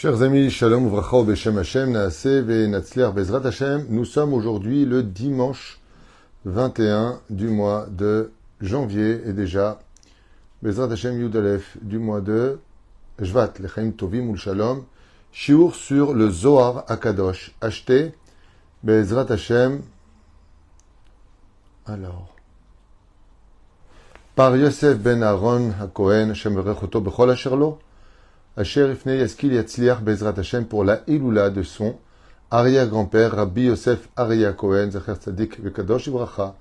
Chers amis, Shalom Uvracha Beshem Hashem, Naase Natzler Bezrat Hashem. Nous sommes aujourd'hui le dimanche 21 du mois de janvier et déjà Bezrat Hashem Yudalef du mois de Jvat, Lechaim Tovim ou Shalom. Shiur sur le Zohar Akadosh, acheté Bezrat Hashem. Alors. Par Yosef ben Aaron HaKohen, Hashem Berechoto Bechol Asherlo. Asher Ifnei Yaskil Yatzliach Bezrat Hashem pour la Iloula de son arrière-grand-père Rabbi Yosef Aria Cohen, Zacher Tzadik Vekadosh Ibracha.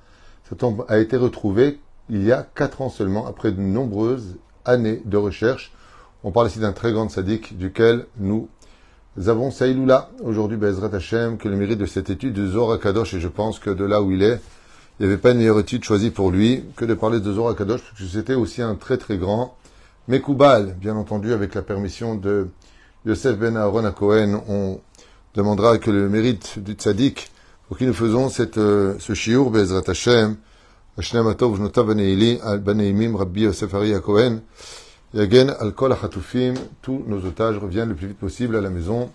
Sa tombe a été retrouvée il y a quatre ans seulement, après de nombreuses années de recherche. On parle ici d'un très grand sadique duquel nous avons Saïloula aujourd'hui Bezrat Hashem, que le mérite de cette étude de Zohar Kadosh, et je pense que de là où il est, il n'y avait pas une meilleure étude choisie pour lui que de parler de Zohar Kadosh, parce que c'était aussi un très très grand Mekoubal, bien entendu, avec la permission de Yosef Ben Aaron à Cohen, on demandera que le mérite du tzaddik, pour qui nous faisons cette, euh, ce shiur, Bezrat Hashem, Hashem Atov, Jnota Baneili, Al Baneimim, Rabbi Yosef Ari à Cohen, Yagen, Al Kol Achatufim, tous nos otages reviennent le plus vite possible à la maison.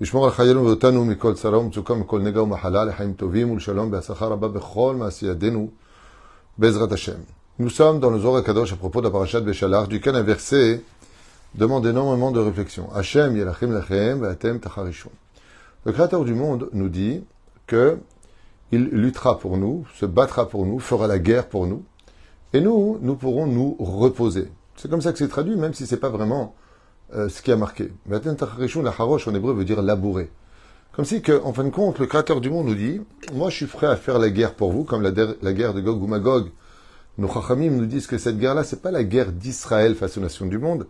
לשמור על חיינו ואותנו מכל צרה ומצוקה, מכל נגע ומחלה, לחיים טובים ולשלום בהצלחה רבה בכל מעשי ידינו, בעזרת השם. Nous sommes dans le Zohar Kadosh à propos de la parashat Béchalach, duquel un verset demande énormément de réflexion. Hachem yelachim lachem v'atem tacharishon. Le Créateur du monde nous dit que il luttera pour nous, se battra pour nous, fera la guerre pour nous, et nous, nous pourrons nous reposer. C'est comme ça que c'est traduit, même si c'est pas vraiment euh, ce qui a marqué. V'atem tacharishon, la harosh en hébreu veut dire labourer. Comme si en fin de compte, le Créateur du monde nous dit, moi je suis prêt à faire la guerre pour vous, comme la, la guerre de Gog ou Magog, nos Chachamim nous disent que cette guerre-là, c'est pas la guerre d'Israël face aux nations du monde,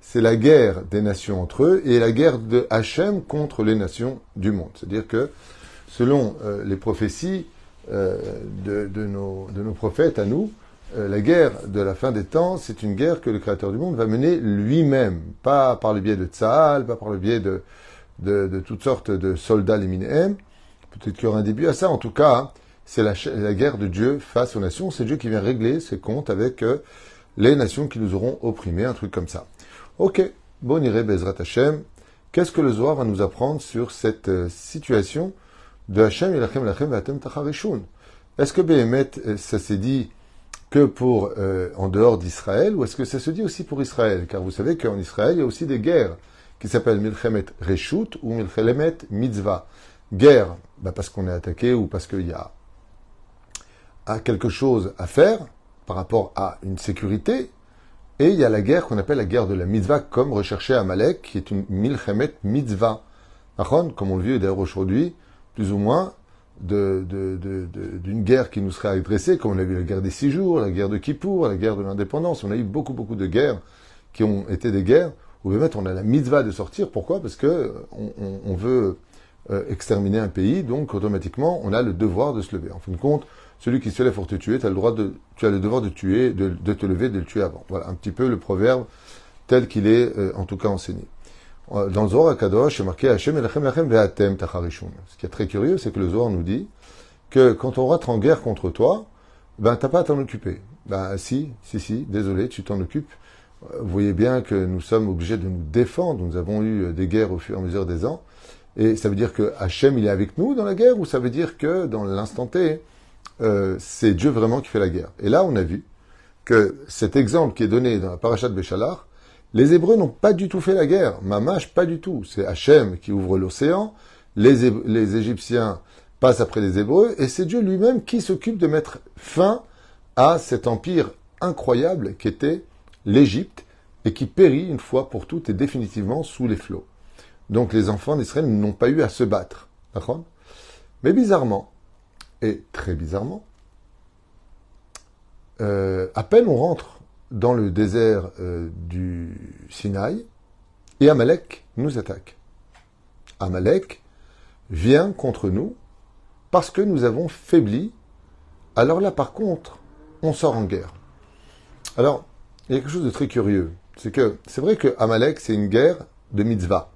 c'est la guerre des nations entre eux et la guerre de Hachem contre les nations du monde. C'est-à-dire que, selon euh, les prophéties euh, de, nos, prophètes à nous, euh, la guerre de la fin des temps, c'est une guerre que le Créateur du monde va mener lui-même, pas par le biais de Tzahal, pas par le biais de, toutes sortes de soldats liminéens. Peut-être qu'il y aura un début à ça, en tout cas c'est la, guerre de Dieu face aux nations. C'est Dieu qui vient régler ses comptes avec euh, les nations qui nous auront opprimés, un truc comme ça. Ok, bon iré Bezrat Hashem. Qu'est-ce que le Zohar va nous apprendre sur cette euh, situation de Hashem Lachem Lachem Vatem Tacharishun Est-ce que Behemet, euh, ça s'est dit que pour en dehors d'Israël, ou est-ce que ça se dit aussi pour Israël? Car vous savez qu'en Israël, il y a aussi des guerres qui s'appellent Milchemet Reshut ou Milchemet Mitzvah. Guerre, bah parce qu'on est attaqué ou parce qu'il y a quelque chose à faire par rapport à une sécurité, et il y a la guerre qu'on appelle la guerre de la mitzvah, comme recherché à Malek, qui est une milchemet mitzvah. Comme on le vit d'ailleurs aujourd'hui, plus ou moins, d'une guerre qui nous serait adressée, comme on a vu la guerre des six jours, la guerre de Kippour, la guerre de l'indépendance. On a eu beaucoup, beaucoup de guerres qui ont été des guerres où on a la mitzvah de sortir. Pourquoi? Parce que on, veut euh, exterminer un pays, donc automatiquement on a le devoir de se lever. En fin de compte, celui qui se lève pour te tuer, tu as le droit de, tu as le devoir de tuer, de, te lever, de le tuer avant. Voilà un petit peu le proverbe tel qu'il est euh, en tout cas enseigné. Euh, dans le Zohar Kadosh, c'est marqué Hashem elachem lachem ve'atem tacharishun. Ce qui est très curieux, c'est que le Zohar nous dit que quand on rentre en guerre contre toi, ben t'as pas à t'en occuper. Ben si, si, si, désolé, tu t'en occupes. Euh, vous voyez bien que nous sommes obligés de nous défendre. Nous avons eu des guerres au fur et à mesure des ans. Et ça veut dire que Hachem, il est avec nous dans la guerre, ou ça veut dire que dans l'instant T, euh, c'est Dieu vraiment qui fait la guerre. Et là, on a vu que cet exemple qui est donné dans la parachat de Béchalar, les Hébreux n'ont pas du tout fait la guerre. Mamash, pas du tout. C'est Hachem qui ouvre l'océan, les, les Égyptiens passent après les Hébreux, et c'est Dieu lui-même qui s'occupe de mettre fin à cet empire incroyable qui était l'Égypte, et qui périt une fois pour toutes et définitivement sous les flots. Donc les enfants d'Israël n'ont pas eu à se battre. Mais bizarrement, et très bizarrement, euh, à peine on rentre dans le désert euh, du Sinaï, et Amalek nous attaque. Amalek vient contre nous parce que nous avons faibli. Alors là, par contre, on sort en guerre. Alors, il y a quelque chose de très curieux. C'est que c'est vrai que Amalek, c'est une guerre de mitzvah.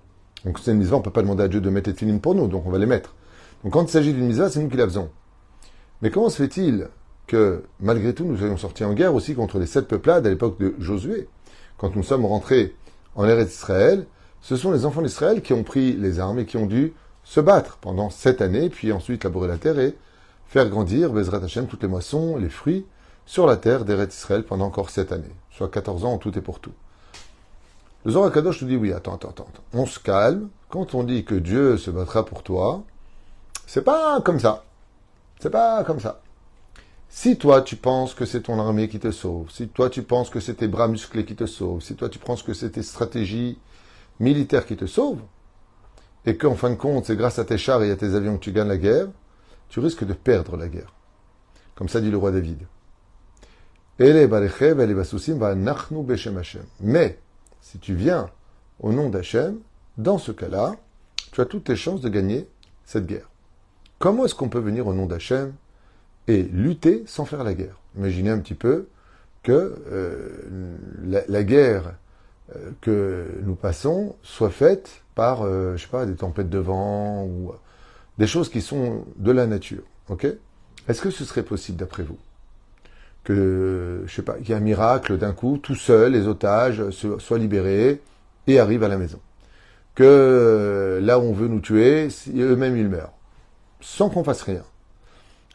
Donc c'est une mitzvah, on ne peut pas demander à Dieu de mettre les filines pour nous, donc on va les mettre. Donc quand il s'agit d'une mitzvah, c'est nous qui la faisons. Mais comment se fait-il que, malgré tout, nous soyons sortis en guerre aussi contre les sept peuplades à l'époque de Josué Quand nous sommes rentrés en ère d'Israël, ce sont les enfants d'Israël qui ont pris les armes et qui ont dû se battre pendant sept années, puis ensuite labourer la terre et faire grandir Bezrat Hashem toutes les moissons, les fruits sur la terre d'Eret Israël pendant encore sept années, soit 14 ans en tout et pour tout. Le Zohar Kadosh nous dit oui, attends, attends, attends, on se calme. Quand on dit que Dieu se battra pour toi, c'est pas comme ça. C'est pas comme ça. Si toi tu penses que c'est ton armée qui te sauve, si toi tu penses que c'est tes bras musclés qui te sauvent, si toi tu penses que c'est tes stratégies militaires qui te sauvent, et qu'en fin de compte c'est grâce à tes chars et à tes avions que tu gagnes la guerre, tu risques de perdre la guerre. Comme ça dit le roi David. Mais, si tu viens au nom d'Hachem, dans ce cas-là, tu as toutes tes chances de gagner cette guerre. Comment est-ce qu'on peut venir au nom d'Hachem et lutter sans faire la guerre? Imaginez un petit peu que euh, la, guerre euh, que nous passons soit faite par, euh, je sais pas, des tempêtes de vent ou des choses qui sont de la nature. Est-ce que ce serait possible d'après vous que, qu'il y ait un miracle d'un coup, tout seul, les otages soient libérés et arrivent à la maison? Que là où on veut nous tuer, eux-mêmes ils meurent, sans qu'on fasse rien.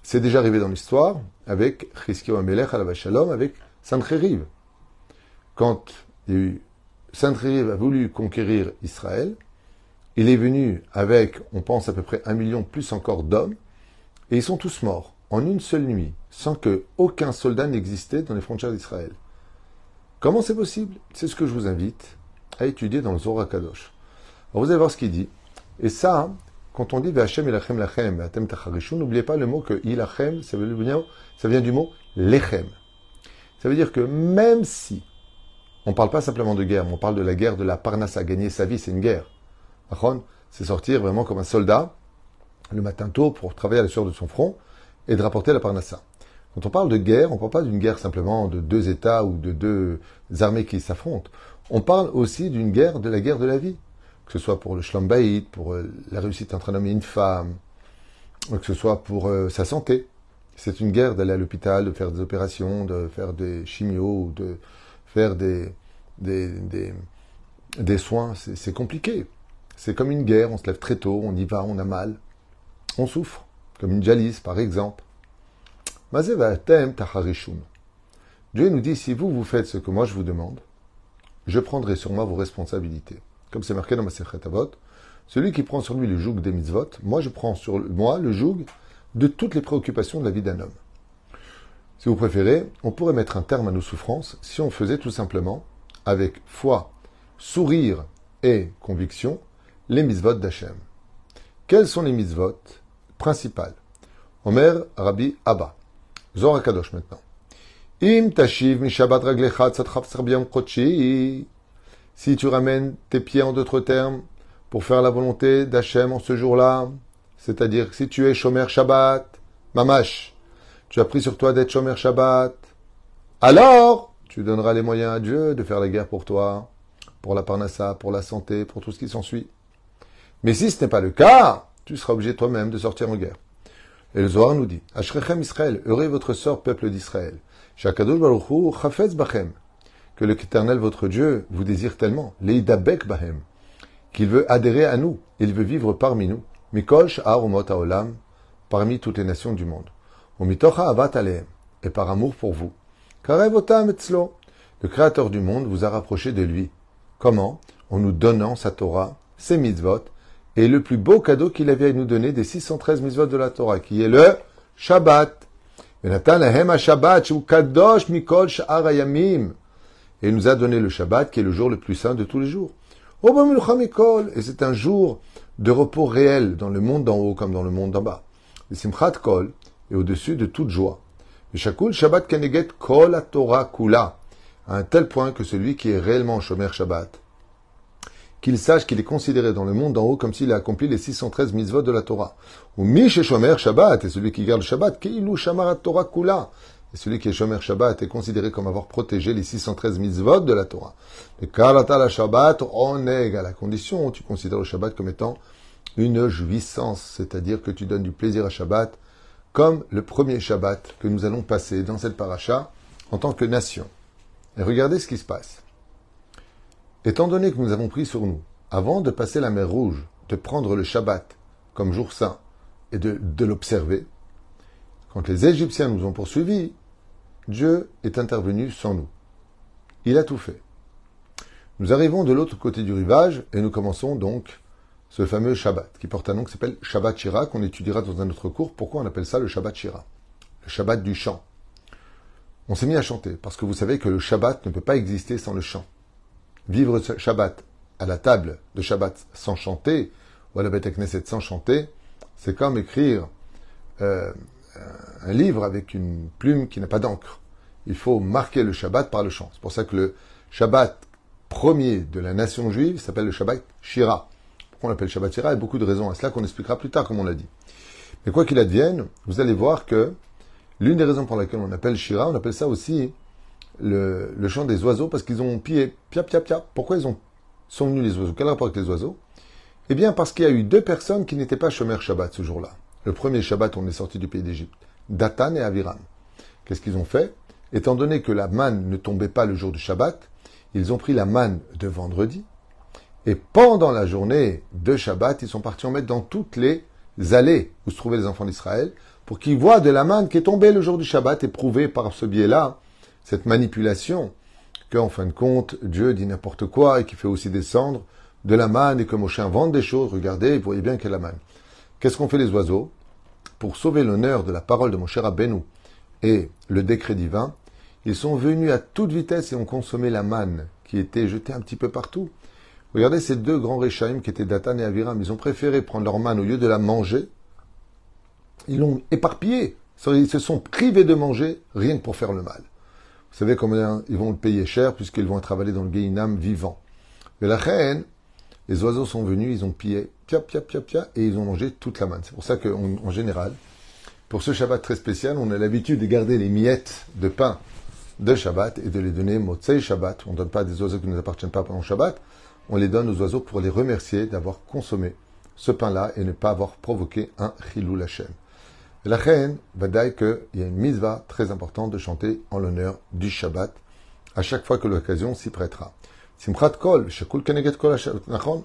C'est déjà arrivé dans l'histoire avec Chizkiyahu Amelech à la Shalom, avec Sancheriv. Quand Sancheriv a voulu conquérir Israël, il est venu avec, on pense à peu près un million plus encore d'hommes, et ils sont tous morts en une seule nuit, sans que aucun soldat n'existait dans les frontières d'Israël. Comment c'est possible? C'est ce que je vous invite à étudier dans le Zohar Kadosh. Vous allez voir ce qu'il dit. Et ça, quand on dit V'Hachem ilachem lachem, atem n'oubliez pas le mot que ilachem, ça, ça vient du mot lechem. Ça veut dire que même si on ne parle pas simplement de guerre, on parle de la guerre de la parnassa, gagner sa vie, c'est une guerre. C'est sortir vraiment comme un soldat le matin tôt pour travailler à la sueur de son front et de rapporter la parnassa. Quand on parle de guerre, on ne parle pas d'une guerre simplement de deux États ou de deux armées qui s'affrontent. On parle aussi d'une guerre, de la guerre de la vie que ce soit pour le shlambaïd, pour euh, la réussite entre un homme et une femme, que ce soit pour euh, sa santé. C'est une guerre d'aller à l'hôpital, de faire des opérations, de faire des chimios, de faire des, des, des, soins. C'est compliqué. C'est comme une guerre, on se lève très tôt, on y va, on a mal, on souffre, comme une jalise par exemple. Dieu nous dit, si vous, vous faites ce que moi je vous demande, je prendrai sur moi vos responsabilités comme c'est marqué dans ma Avot, celui qui prend sur lui le joug des mitzvot, moi je prends sur moi le joug de toutes les préoccupations de la vie d'un homme. Si vous préférez, on pourrait mettre un terme à nos souffrances si on faisait tout simplement, avec foi, sourire et conviction, les mitzvot d'Hachem. Quels sont les mitzvot principales? Omer Rabbi Abba. Zohar Kadosh maintenant. Im si tu ramènes tes pieds en d'autres termes pour faire la volonté d'Hachem en ce jour-là, c'est-à-dire si tu es Shomer Shabbat, Mamash, tu as pris sur toi d'être Shomer Shabbat, alors tu donneras les moyens à Dieu de faire la guerre pour toi, pour la parnassa, pour la santé, pour tout ce qui s'ensuit. Mais si ce n'est pas le cas, tu seras obligé toi-même de sortir en guerre. Et le Zohar nous dit, Ashrechem Israël, heureux votre sort, peuple d'Israël. Shakadosh Bachem que l'Éternel votre Dieu vous désire tellement, leidabek bahem, qu'il veut adhérer à nous, il veut vivre parmi nous, mikolsh haolam, parmi toutes les nations du monde. Avat et par amour pour vous. Karevotam etzlo, le Créateur du monde vous a rapproché de lui. Comment? En nous donnant sa Torah, ses mitzvot, et le plus beau cadeau qu'il avait à nous donner des 613 mitzvot de la Torah, qui est le Shabbat. Shabbat, et il nous a donné le Shabbat, qui est le jour le plus saint de tous les jours. Et c'est un jour de repos réel dans le monde d'en haut comme dans le monde d'en bas. Le Simchat Kol est au-dessus de toute joie. Le Shakul Shabbat Keneget Kol Torah Kula, à un tel point que celui qui est réellement Shomer Shabbat, qu'il sache qu'il est considéré dans le monde d'en haut comme s'il a accompli les 613 mitzvot de la Torah. Ou Mish Shomer Shabbat, et celui qui garde le Shabbat, Keilu Shamarat Torah Kula, et celui qui est Shomer Shabbat est considéré comme avoir protégé les 613 mitzvot de la Torah. Le Karata la Shabbat, on est à la condition où tu considères le Shabbat comme étant une jouissance, c'est-à-dire que tu donnes du plaisir à Shabbat, comme le premier Shabbat que nous allons passer dans cette paracha en tant que nation. Et regardez ce qui se passe. Étant donné que nous avons pris sur nous avant de passer la mer Rouge, de prendre le Shabbat comme jour saint et de, de l'observer, quand les Égyptiens nous ont poursuivis, Dieu est intervenu sans nous. Il a tout fait. Nous arrivons de l'autre côté du rivage et nous commençons donc ce fameux Shabbat, qui porte un nom qui s'appelle Shabbat Shira, qu'on étudiera dans un autre cours. Pourquoi on appelle ça le Shabbat Shira? Le Shabbat du chant. On s'est mis à chanter, parce que vous savez que le Shabbat ne peut pas exister sans le chant. Vivre ce Shabbat à la table de Shabbat sans chanter, ou à la Beth Knesset sans chanter, c'est comme écrire euh, un livre avec une plume qui n'a pas d'encre. Il faut marquer le Shabbat par le chant. C'est pour ça que le Shabbat premier de la nation juive s'appelle le Shabbat Shira. Pourquoi on l'appelle Shabbat Shira? Il y a beaucoup de raisons à cela qu'on expliquera plus tard, comme on l'a dit. Mais quoi qu'il advienne, vous allez voir que l'une des raisons pour laquelle on appelle Shira, on appelle ça aussi le, chant des oiseaux, parce qu'ils ont pied, pia. Pourquoi ils ont, sont venus les oiseaux? Quel rapport avec les oiseaux? Eh bien, parce qu'il y a eu deux personnes qui n'étaient pas Shomer Shabbat ce jour-là. Le premier Shabbat, on est sorti du pays d'Égypte. Datan et Aviram. Qu'est-ce qu'ils ont fait? Étant donné que la manne ne tombait pas le jour du Shabbat, ils ont pris la manne de vendredi, et pendant la journée de Shabbat, ils sont partis en mettre dans toutes les allées où se trouvaient les enfants d'Israël, pour qu'ils voient de la manne qui est tombée le jour du Shabbat et prouver par ce biais-là, cette manipulation, qu'en fin de compte, Dieu dit n'importe quoi et qui fait aussi descendre de la manne et que Moshe invente des choses. Regardez, vous voyez bien a la manne. Qu'est-ce qu'ont fait les oiseaux Pour sauver l'honneur de la parole de mon cher Rabbeinu et le décret divin, ils sont venus à toute vitesse et ont consommé la manne qui était jetée un petit peu partout. Regardez ces deux grands Réchaïm qui étaient Datan et Aviram. Ils ont préféré prendre leur manne au lieu de la manger. Ils l'ont éparpillée. Ils se sont privés de manger rien que pour faire le mal. Vous savez combien ils vont le payer cher puisqu'ils vont travailler dans le Geinam vivant. Mais la reine, les oiseaux sont venus, ils ont pillé, pia, pia, pia, pia, et ils ont mangé toute la manne. C'est pour ça qu'en général, pour ce Shabbat très spécial, on a l'habitude de garder les miettes de pain de Shabbat et de les donner Motsei Shabbat. On ne donne pas des oiseaux qui ne nous appartiennent pas pendant Shabbat. On les donne aux oiseaux pour les remercier d'avoir consommé ce pain-là et ne pas avoir provoqué un Chilou Lachem. La reine, dire qu'il y a une mitzvah très importante de chanter en l'honneur du Shabbat à chaque fois que l'occasion s'y prêtera. Simchat kol, shekul keneget kol nachon,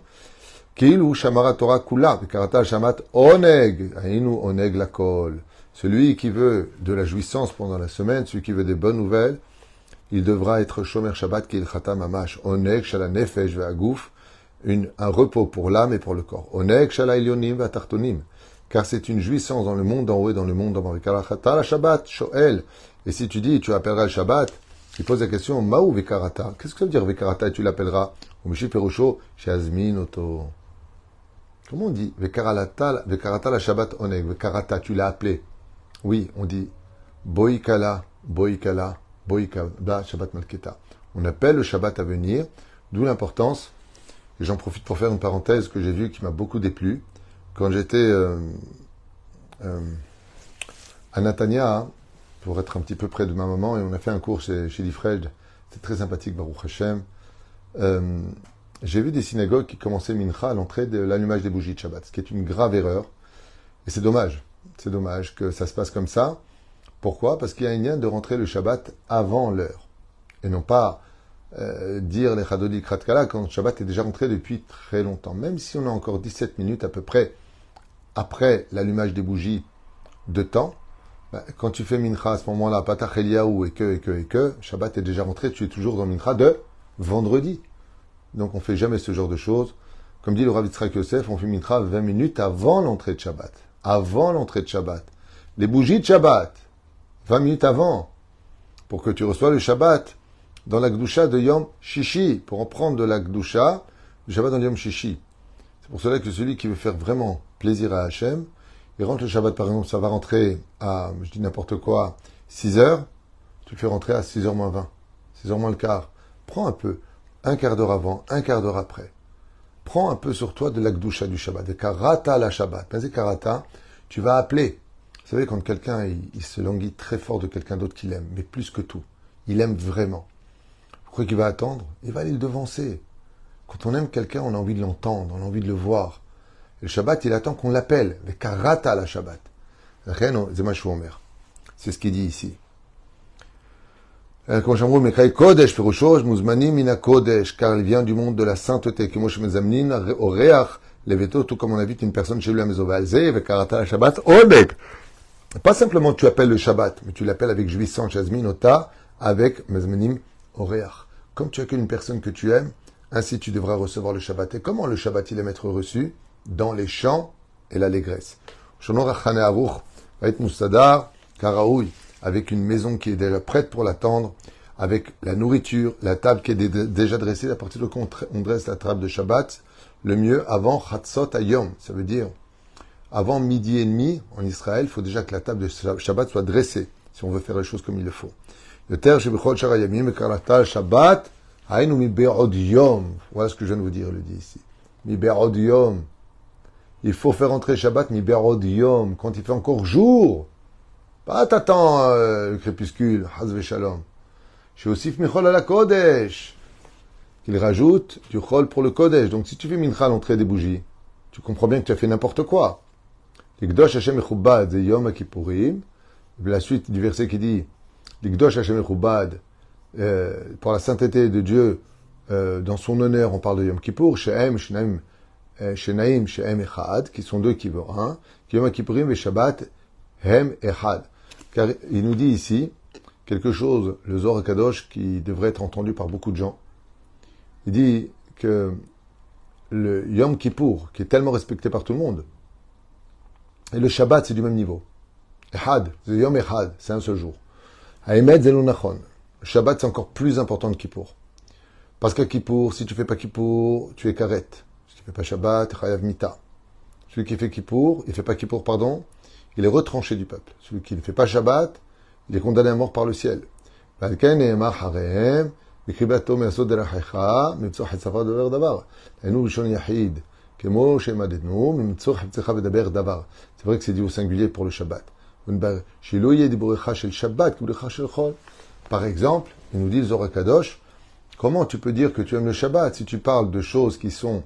כאילו שמר התורה כולה, וקראת shamat oneg, היינו oneg la kol. Celui qui veut de la jouissance pendant la semaine, celui qui veut des bonnes nouvelles, il devra être Shomer Shabbat qu'il khatam amash. Oneg shala nefesh ve'agouf, un repos pour l'âme et pour le corps. Oneg shala ilyonim ve'atartonim. Car c'est une jouissance dans le monde d'en haut et dans le monde d'en bas. la Shabbat, Shoel. Et si tu dis, tu appelleras le Shabbat, il pose la question, Maou vekarata. Qu'est-ce que ça veut dire vekarata et tu l'appelleras? Umishi perusho, shazmin oto. Comment on dit? Vekarata la Shabbat oneg. Vekarata, tu l'as appelé. Oui, on dit Boikala, Boikala, Boikala, Shabbat Malketa. On appelle le Shabbat à venir, d'où l'importance, et j'en profite pour faire une parenthèse que j'ai vue qui m'a beaucoup déplu. Quand j'étais euh, euh, à Natania, pour être un petit peu près de ma maman, et on a fait un cours chez, chez c'était très sympathique, Baruch Hashem. Euh, j'ai vu des synagogues qui commençaient mincha à l'entrée de l'allumage des bougies de Shabbat, ce qui est une grave erreur. Et c'est dommage. C'est dommage que ça se passe comme ça. Pourquoi? Parce qu'il y a un lien de rentrer le Shabbat avant l'heure. Et non pas euh, dire les Chadodi Kratkala quand le Shabbat est déjà rentré depuis très longtemps. Même si on a encore 17 minutes à peu près après l'allumage des bougies de temps, quand tu fais Mincha à ce moment-là, Patach Eliaou et que, et que, et que, Shabbat est déjà rentré, tu es toujours dans Mincha de vendredi. Donc on fait jamais ce genre de choses. Comme dit le Rav Yitzhak Yosef, on fait Mincha 20 minutes avant l'entrée de Shabbat avant l'entrée de Shabbat. Les bougies de Shabbat, 20 minutes avant, pour que tu reçois le Shabbat dans la Gdusha de Yom Shishi, pour en prendre de la Gdusha, le Shabbat dans Yom Shishi. C'est pour cela que celui qui veut faire vraiment plaisir à Hachem, il rentre le Shabbat, par exemple, ça va rentrer à, je dis n'importe quoi, 6 heures, tu le fais rentrer à 6 h moins 20, 6 h moins le quart. Prends un peu, un quart d'heure avant, un quart d'heure après prends un peu sur toi de l'akdusha du Shabbat, de karata la Shabbat. Mais karata, tu vas appeler. Vous savez, quand quelqu'un, il, se languit très fort de quelqu'un d'autre qu'il aime, mais plus que tout. Il aime vraiment. Vous croyez qu'il va attendre? Il va aller le devancer. Quand on aime quelqu'un, on a envie de l'entendre, on a envie de le voir. Le Shabbat, il attend qu'on l'appelle. C'est ce qu'il dit ici. Euh, car il vient du monde de la sainteté. Leveto, tout comme on invite une personne chez lui à Shabbat. Pas simplement tu appelles le Shabbat, mais tu l'appelles avec jouissance, Jasmine, Ota, avec Mezmanim, Oreach. Comme tu accueilles une personne que tu aimes, ainsi tu devras recevoir le Shabbat. Et comment le Shabbat il aime être reçu? Dans les chants et l'allégresse. Avec une maison qui est déjà prête pour l'attendre, avec la nourriture, la table qui est dé- déjà dressée, à partir de quand on dresse la table de Shabbat, le mieux avant Chatzot Ayom, ça veut dire avant midi et demi en Israël, il faut déjà que la table de Shabbat soit dressée, si on veut faire les choses comme il le faut. Voilà ce que je viens de vous dire, le dit ici. Il faut faire entrer Shabbat mi be'od yom, quand il fait encore jour. Pas t'attends euh, le crépuscule, shalom. Chez Osif michol à la Kodesh. Il rajoute du chol pour le Kodesh. Donc si tu fais mincha l'entrée des bougies, tu comprends bien que tu as fait n'importe quoi. L'Igdosh Hashem Echubad, c'est Yom la suite du verset qui dit L'Igdosh Hashem Echubad, euh, pour la sainteté de Dieu, euh, dans son honneur, on parle de Yom Kippour, euh, Shenaim, Shehem Echad, qui sont deux qui veulent un, qui Yom Kippourim et Shabbat, Hem Echad. Car il nous dit ici quelque chose, le Zohar Kadosh, qui devrait être entendu par beaucoup de gens. Il dit que le Yom Kippour, qui est tellement respecté par tout le monde, et le Shabbat, c'est du même niveau. Ehad, c'est Yom Ehad, c'est un seul jour. Haemet Zelunachon. Le Shabbat, c'est encore plus important que Kippour. Parce qu'à Kippour, si tu fais pas Kippour, tu es karet fait pas Shabbat, Chayav Mita. Celui qui fait Kippour, il fait pas Kippour, pardon, il est retranché du peuple. Celui qui ne fait pas Shabbat, il est condamné à mort par le ciel. C'est vrai que c'est dit au singulier pour le Shabbat. Par exemple, il nous dit Zorakadosh, comment tu peux dire que tu aimes le Shabbat si tu parles de choses qui sont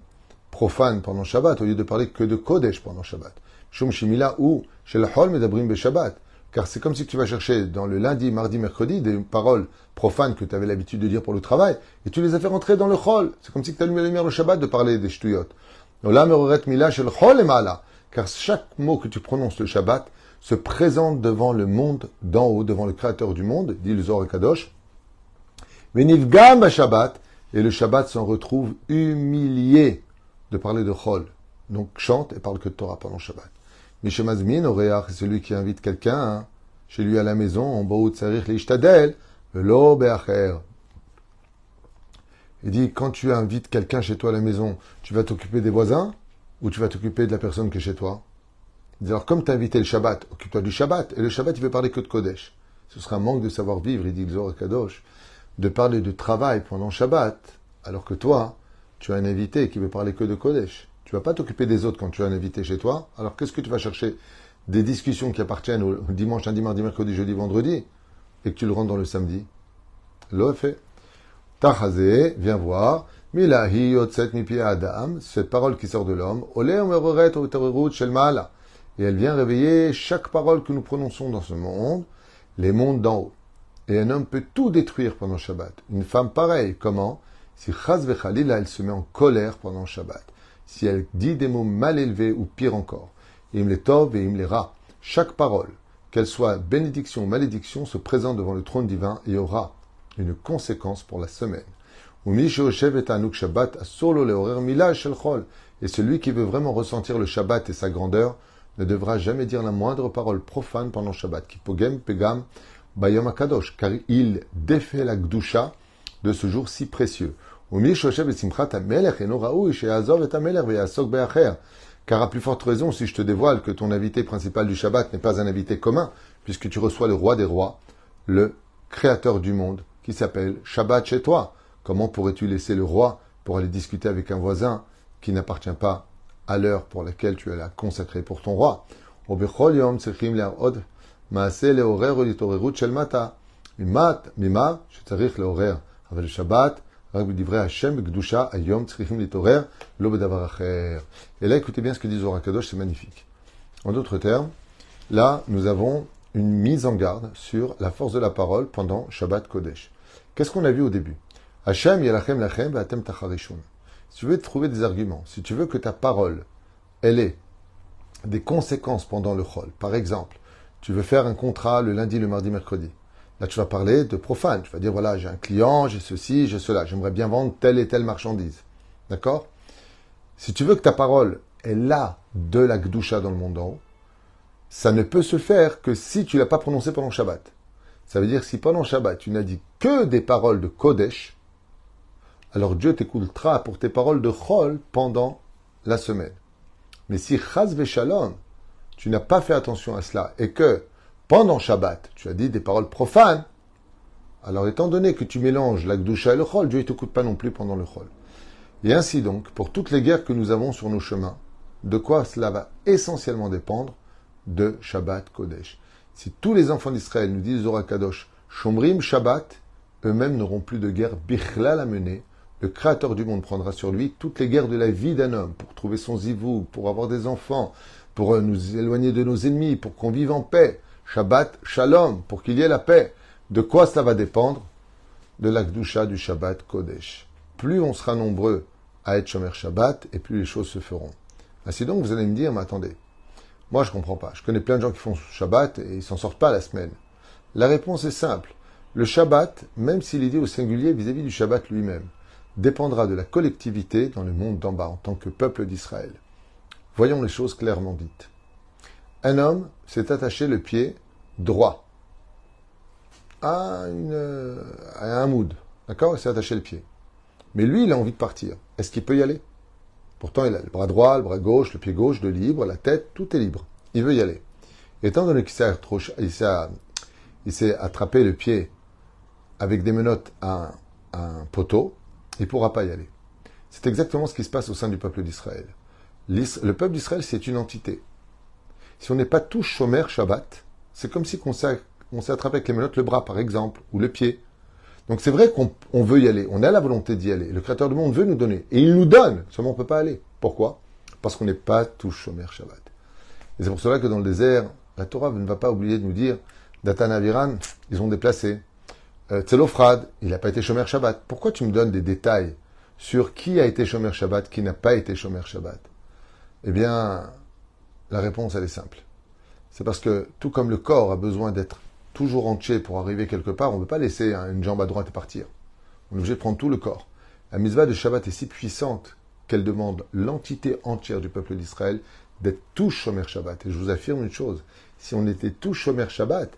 profanes pendant Shabbat au lieu de parler que de Kodesh pendant Shabbat Shum Shimila ou Shel Hol Medabrim Shabbat. Car c'est comme si tu vas chercher dans le lundi, mardi, mercredi des paroles profanes que tu avais l'habitude de dire pour le travail et tu les as fait rentrer dans le Chol. C'est comme si tu allumais la lumière le Shabbat de parler des shtuyot. Car chaque mot que tu prononces le Shabbat se présente devant le monde d'en haut, devant le Créateur du monde, dit le Zohar Kadosh. Venivgam Shabbat, et le Shabbat s'en retrouve humilié de parler de Chol. Donc chante et parle que de Torah pendant Shabbat. Mishemazmin, Oreach, c'est celui qui invite quelqu'un hein, chez lui à la maison, en Baout Sarich Leishtadel, Lo Beacher. Il dit, quand tu invites quelqu'un chez toi à la maison, tu vas t'occuper des voisins ou tu vas t'occuper de la personne qui est chez toi? Il dit, alors comme tu as invité le Shabbat, occupe-toi du Shabbat. Et le Shabbat, il veut parler que de Kodesh. Ce sera un manque de savoir-vivre, il dit le Zohar Kadosh, de parler de travail pendant Shabbat, alors que toi, tu as un invité qui veut parler que de Kodesh. Tu vas pas t'occuper des autres quand tu as un invité chez toi. Alors qu'est-ce que tu vas chercher Des discussions qui appartiennent au dimanche, lundi, mardi, mercredi, jeudi, vendredi, et que tu le rentres dans le samedi? L'eau fait. Tachazé, viens voir. Milahi yotset mipi adam, cette parole qui sort de l'homme. Ole omeroret otererut shel. Et elle vient réveiller chaque parole que nous prononçons dans ce monde, les mondes d'en haut. Et un homme peut tout détruire pendant Shabbat. Une femme pareille, comment? Si Chaz Vechalila, elle se met en colère pendant Shabbat. Si elle dit des mots mal élevés ou pire encore. Im les tov et im les ra. Chaque parole, qu'elle soit bénédiction ou malédiction, se présente devant le trône divin et aura une conséquence pour la semaine. Et celui qui veut vraiment ressentir le Shabbat et sa grandeur ne devra jamais dire la moindre parole profane pendant Shabbat. Kipogem pegam car il défait la gdusha de ce jour si précieux. Car à plus forte raison, si je te dévoile que ton invité principal du Shabbat n'est pas un invité commun, puisque tu reçois le roi des rois, le créateur du monde, qui s'appelle Shabbat chez toi. Comment pourrais-tu laisser le roi pour aller discuter avec un voisin qui n'appartient pas à l'heure pour laquelle tu l'as consacré pour ton roi? Shabbat Hein, Et là, écoutez bien ce que dit Zorakadosh, c'est magnifique. En d'autres termes, là, nous avons une mise en garde sur la force de la parole pendant Shabbat Kodesh. Qu'est-ce qu'on a vu au début? Hachem yalachem lachem ba'atem tacharishun. Si tu veux trouver des arguments, si tu veux que ta parole, elle ait des conséquences pendant le chol, par exemple, tu veux faire un contrat le lundi, le mardi, mercredi. Là, tu vas parler de profane. Tu vas dire, voilà, j'ai un client, j'ai ceci, j'ai cela. J'aimerais bien vendre telle et telle marchandise. D'accord? Si tu veux que ta parole ait là de la gdusha dans le monde en haut, ça ne peut se faire que si tu l'as pas prononcé pendant Shabbat. Ça veut dire si pendant Shabbat, tu n'as dit que des paroles de Kodesh, alors Dieu t'écoutera pour tes paroles de Chol pendant la semaine. Mais si Chaz Shalom, tu n'as pas fait attention à cela et que pendant Shabbat, tu as dit des paroles profanes, alors étant donné que tu mélanges la et le Chol, Dieu ne t'écoute pas non plus pendant le Chol. Et ainsi donc, pour toutes les guerres que nous avons sur nos chemins, de quoi cela va essentiellement dépendre De Shabbat Kodesh. Si tous les enfants d'Israël nous disent Zora Kadosh, Shomrim Shabbat, eux-mêmes n'auront plus de guerre bichlal à mener. Le Créateur du monde prendra sur lui toutes les guerres de la vie d'un homme pour trouver son zivou, pour avoir des enfants, pour euh, nous éloigner de nos ennemis, pour qu'on vive en paix. Shabbat, shalom, pour qu'il y ait la paix. De quoi ça va dépendre? De l'Akdusha du Shabbat Kodesh. Plus on sera nombreux à être Shomer Shabbat, et plus les choses se feront. Ainsi donc, vous allez me dire, mais attendez, moi, je comprends pas. Je connais plein de gens qui font Shabbat et ils s'en sortent pas la semaine. La réponse est simple. Le Shabbat, même s'il est dit au singulier vis-à-vis du Shabbat lui-même, dépendra de la collectivité dans le monde d'en bas en tant que peuple d'Israël. Voyons les choses clairement dites. Un homme s'est attaché le pied droit à, à un mood. D'accord? Il s'est attaché le pied. Mais lui, il a envie de partir. Est-ce qu'il peut y aller? Pourtant, il a le bras droit, le bras gauche, le pied gauche de libre, la tête, tout est libre. Il veut y aller. Étant donné qu'il s'est attrapé le pied avec des menottes à un, poteau, il ne pourra pas y aller. C'est exactement ce qui se passe au sein du peuple d'Israël. Le peuple d'Israël, c'est une entité. Si on n'est pas tous chômeurs Shabbat, c'est comme si on s'est attrapé avec les menottes le bras, par exemple, ou le pied. Donc c'est vrai qu'on veut y aller, on a la volonté d'y aller. Le Créateur du monde veut nous donner. Et il nous donne, seulement on ne peut pas aller. Pourquoi? Parce qu'on n'est pas tous chômeurs Shabbat. Et c'est pour cela que dans le désert, la Torah ne va pas oublier de nous dire, Datan Aviran, ils ont déplacé. Euh, Tzelofrad, il n'a pas été chômeur Shabbat. Pourquoi tu me donnes des détails sur qui a été chômeur Shabbat, qui n'a pas été chômeur Shabbat? Eh bien, la réponse, elle est simple. C'est parce que tout comme le corps a besoin d'être toujours entier pour arriver quelque part, on ne peut pas laisser une jambe à droite partir. On est obligé de prendre tout le corps. La mitzvah de Shabbat est si puissante qu'elle demande l'entité entière du peuple d'Israël d'être tous Shomer Shabbat. Et je vous affirme une chose, si on était tous Shomer Shabbat,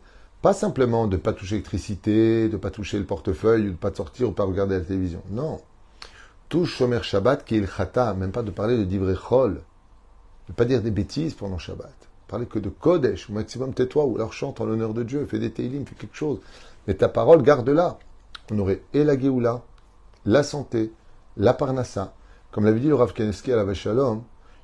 pas simplement de ne pas toucher l'électricité, de ne pas toucher le portefeuille, ou de ne pas sortir ou pas regarder la télévision. Non. Tous Shomer Shabbat qui est le chata, même pas de parler de divrei chol, de ne pas dire des bêtises pendant Shabbat parler que de Kodesh, au maximum tais-toi, ou alors chante en l'honneur de Dieu, fais des Teilim, fais quelque chose. Mais ta parole, garde-la. On aurait et la Géoula, la santé, la Parnassa. Comme l'avait dit le Rav Keneski à la Vachalom,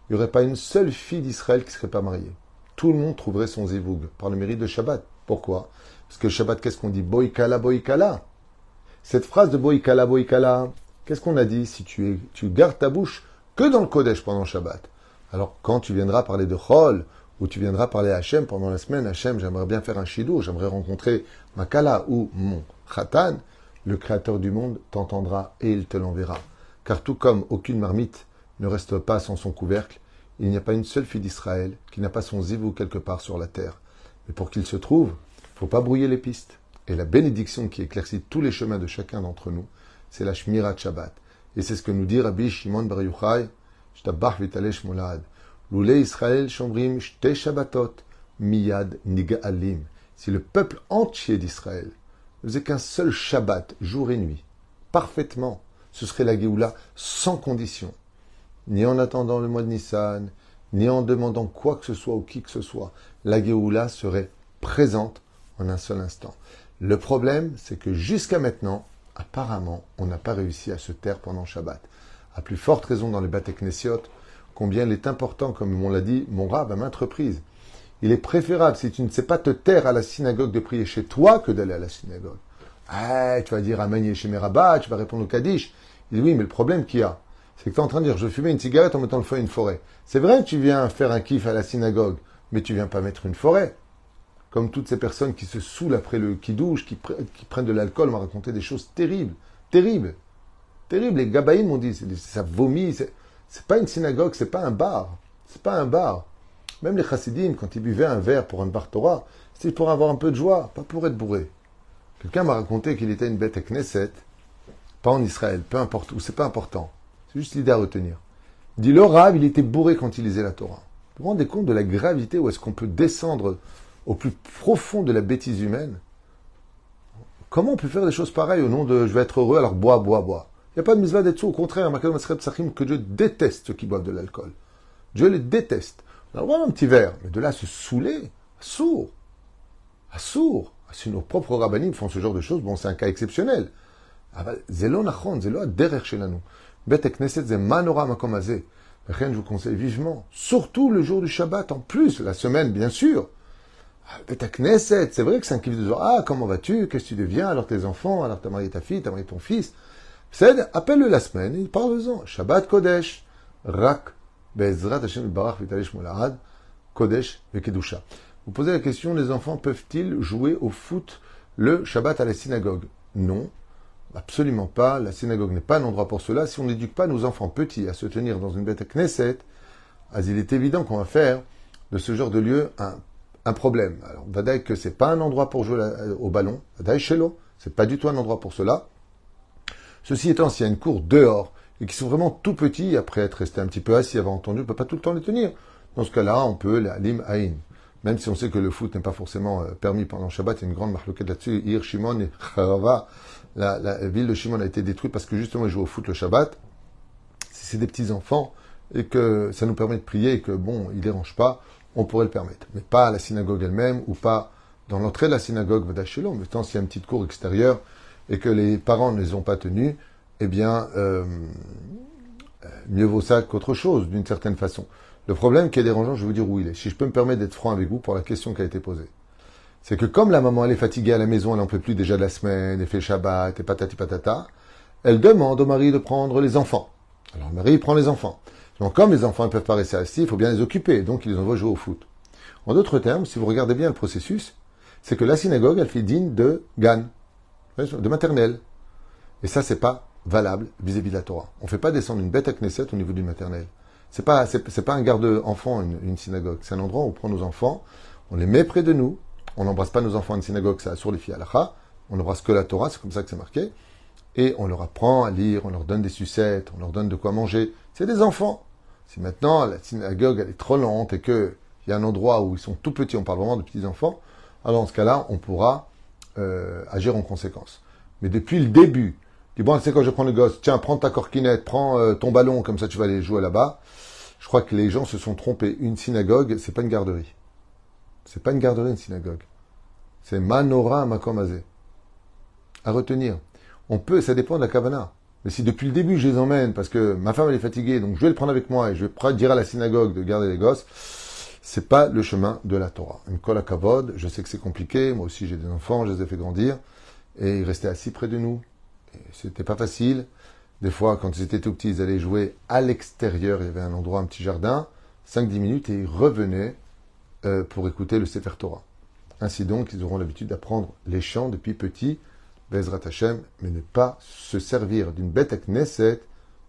il n'y aurait pas une seule fille d'Israël qui ne serait pas mariée. Tout le monde trouverait son zivoug par le mérite de Shabbat. Pourquoi? Parce que Shabbat, qu'est-ce qu'on dit? Boikala, boikala. Cette phrase de boikala, boikala, qu'est-ce qu'on a dit? Si tu, es, tu gardes ta bouche que dans le Kodesh pendant Shabbat. Alors quand tu viendras parler de Chol, où tu viendras parler à Hachem pendant la semaine. Hachem, j'aimerais bien faire un shidou, j'aimerais rencontrer Makala ou mon Khatan. Le Créateur du monde t'entendra et il te l'enverra. Car tout comme aucune marmite ne reste pas sans son couvercle, il n'y a pas une seule fille d'Israël qui n'a pas son zivou quelque part sur la terre. Mais pour qu'il se trouve, faut pas brouiller les pistes. Et la bénédiction qui éclaircit tous les chemins de chacun d'entre nous, c'est la Shmirat Shabbat. Et c'est ce que nous dit Rabbi Shimon Bar Yochai, Si le peuple entier d'Israël ne faisait qu'un seul Shabbat, jour et nuit, parfaitement, ce serait la Géoula sans condition. Ni en attendant le mois de Nissan, ni en demandant quoi que ce soit ou qui que ce soit. La Géoula serait présente en un seul instant. Le problème, c'est que jusqu'à maintenant, apparemment, on n'a pas réussi à se taire pendant Shabbat. À plus forte raison dans les Batek combien il est important, comme on l'a dit, mon rab à maintes reprises. Il est préférable, si tu ne sais pas te taire à la synagogue, de prier chez toi que d'aller à la synagogue. Ah, tu vas dire Amen chez mes rabats, tu vas répondre au Kaddish. Il dit oui, mais le problème qu'il y a, c'est que tu es en train de dire je fumais une cigarette en mettant le feu à une forêt. C'est vrai que tu viens faire un kiff à la synagogue, mais tu viens pas mettre une forêt. comme toutes ces personnes qui se saoulent après le qui douche, qui, qui prennent de l'alcool, m'ont raconté des choses terribles, terribles, terribles. Les gabaïnes m'ont dit, ça vomit, c'est pas une synagogue, c'est pas un bar, c'est pas un bar. Même les chassidim, quand ils buvaient un verre pour un bar Torah, c'était pour avoir un peu de joie, pas pour être bourré. Quelqu'un m'a raconté qu'il était une bête à Knesset, pas en Israël, peu importe où, c'est pas important. C'est juste l'idée à retenir. dit le Rav, il était bourré quand il lisait la Torah. Vous vous rendez compte de la gravité où est-ce qu'on peut descendre au plus profond de la bêtise humaine? Comment on peut faire des choses pareilles au nom de je vais être heureux alors bois, bois, bois Il n'y a pas de misva d'être au contraire, que Dieu déteste ceux qui boivent de l'alcool. Dieu les déteste. On a le petit verre, mais de là se saouler, sourd, à sourd. Si nos propres rabbinim font ce genre de choses, bon, c'est un cas exceptionnel. Zelo nachon, zelo derrière chez nous. Bet knesset ze manora. Rien, je vous conseille vivement, surtout le jour du Shabbat, en plus, la semaine, bien sûr. Ah, Bet Knesset, c'est vrai que c'est un kiff de jour. Ah, comment vas-tu? Qu'est-ce que tu deviens? Alors tes enfants, alors t'as marié ta fille, t'as marié ton fils. C'est, appelle-le la semaine et parle-en. Shabbat Kodesh, Rak, Bezrat Hashem Barach Vitalish Molahad, Kodesh Vekedusha. Vous posez la question, les enfants peuvent-ils jouer au foot le Shabbat à la synagogue? Non, absolument pas. La synagogue n'est pas un endroit pour cela. Si on n'éduque pas nos enfants petits à se tenir dans une bête à Knesset, il est évident qu'on va faire de ce genre de lieu un, problème. Alors, Vadaï que c'est pas un endroit pour jouer au ballon. Vadaï Shelo, c'est pas du tout un endroit pour cela. Ceci étant, s'il y a une cour dehors et qui sont vraiment tout petits, après être restés un petit peu assis, avoir entendu, on ne peut pas tout le temps les tenir. Dans ce cas-là, on peut la lim aïn. Même si on sait que le foot n'est pas forcément euh, permis pendant Shabbat, il y a une grande marque là-dessus. Ir, Shimon et Charava, la, ville de Shimon a été détruite parce que justement ils jouent au foot le Shabbat. Si c'est des petits enfants et que ça nous permet de prier et que bon, ils dérangent pas, on pourrait le permettre. Mais pas à la synagogue elle-même ou pas dans l'entrée de la synagogue Vadashilon. Mais tant s'il y a une petite cour extérieure et que les parents ne les ont pas tenus, eh bien, euh, mieux vaut ça qu'autre chose, d'une certaine façon. Le problème qui est dérangeant, je vais vous dire où il est. Si je peux me permettre d'être franc avec vous pour la question qui a été posée. C'est que comme la maman, elle est fatiguée à la maison, elle n'en peut plus déjà de la semaine, elle fait Shabbat, et patati patata, elle demande au mari de prendre les enfants. Alors le mari prend les enfants. Donc comme les enfants ne peuvent pas rester assis, il faut bien les occuper, donc il les envoie jouer au foot. En d'autres termes, si vous regardez bien le processus, c'est que la synagogue, elle fait digne de gan, de maternelle. Et ça, c'est pas valable vis-à-vis de la Torah. On fait pas descendre une bête à Knesset au niveau du maternelle. C'est pas, c'est, pas un garde-enfant, une, synagogue. C'est un endroit où on prend nos enfants, on les met près de nous, on n'embrasse pas nos enfants à une synagogue, ça sur les filles à on n'embrasse que la Torah, c'est comme ça que c'est marqué, et on leur apprend à lire, on leur donne des sucettes, on leur donne de quoi manger. C'est des enfants. Si maintenant la synagogue elle est trop lente et qu'il y a un endroit où ils sont tout petits, on parle vraiment de petits enfants, alors dans ce cas-là, on pourra euh, agir en conséquence. Mais depuis le début, dis bon, c'est quand je prends le gosse, tiens, prends ta corquinette, prends euh, ton ballon, comme ça tu vas aller jouer là-bas. Je crois que les gens se sont trompés. Une synagogue, c'est pas une garderie. C'est pas une garderie, une synagogue. C'est manora makomazé. À retenir. On peut, ça dépend de la kavana. Mais si depuis le début je les emmène parce que ma femme elle est fatiguée, donc je vais le prendre avec moi et je vais dire à la synagogue de garder les gosses, c'est pas le chemin de la Torah. Une colle je sais que c'est compliqué, moi aussi j'ai des enfants, je les ai fait grandir, et ils restaient assis près de nous. C'était pas facile. Des fois, quand ils étaient tout petits, ils allaient jouer à l'extérieur. Il y avait un endroit, un petit jardin, 5-10 minutes, et ils revenaient euh, pour écouter le Sefer Torah. Ainsi donc, ils auront l'habitude d'apprendre les chants depuis petit, Bezrat Hashem, mais ne pas se servir d'une bête à Knesset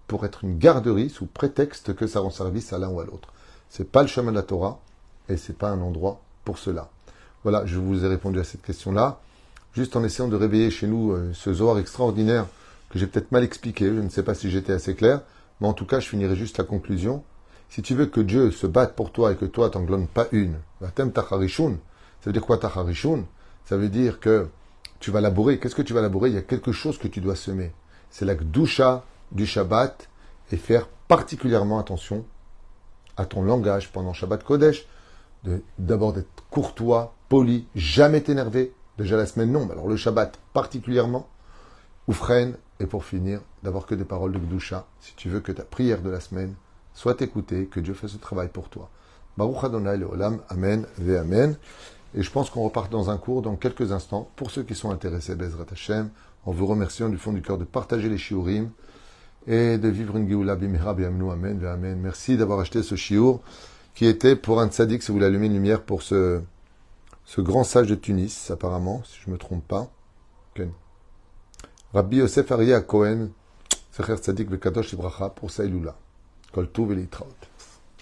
pour être une garderie sous prétexte que ça rend service à l'un ou à l'autre. C'est pas le chemin de la Torah et c'est pas un endroit pour cela. Voilà, je vous ai répondu à cette question-là, juste en essayant de réveiller chez nous euh, ce Zohar extraordinaire que j'ai peut-être mal expliqué, je ne sais pas si j'étais assez clair, mais en tout cas, je finirai juste la conclusion. Si tu veux que Dieu se batte pour toi et que toi t'englones pas une, t'aimes tacharishun, ça veut dire quoi tacharishun? Ça veut dire que tu vas labourer. Qu'est-ce que tu vas labourer? Il y a quelque chose que tu dois semer. C'est la gdusha du Shabbat et faire particulièrement attention à ton langage pendant Shabbat Kodesh. D'abord d'être courtois, poli, jamais t'énerver. Déjà la semaine, non, mais alors le Shabbat particulièrement. Ou freine, et pour finir, d'avoir que des paroles de Gdusha, si tu veux que ta prière de la semaine soit écoutée, que Dieu fasse ce travail pour toi. Baruch Adonai Olam, Amen, Ve Amen. Et je pense qu'on repart dans un cours dans quelques instants. Pour ceux qui sont intéressés, Bezrat Hashem, en vous remerciant du fond du cœur de partager les shiurim et de vivre une Géoula Bimira Amen, Ve Amen. Merci d'avoir acheté ce shiur qui était pour un tzaddik, si vous voulez allumer une lumière pour ce, ce grand sage de Tunis, apparemment, si je ne me trompe pas. Rabbi Yosef Aria Cohen, Secher Tzadik Vekadosh Ibracha, pour Saïloula. Kol Tuv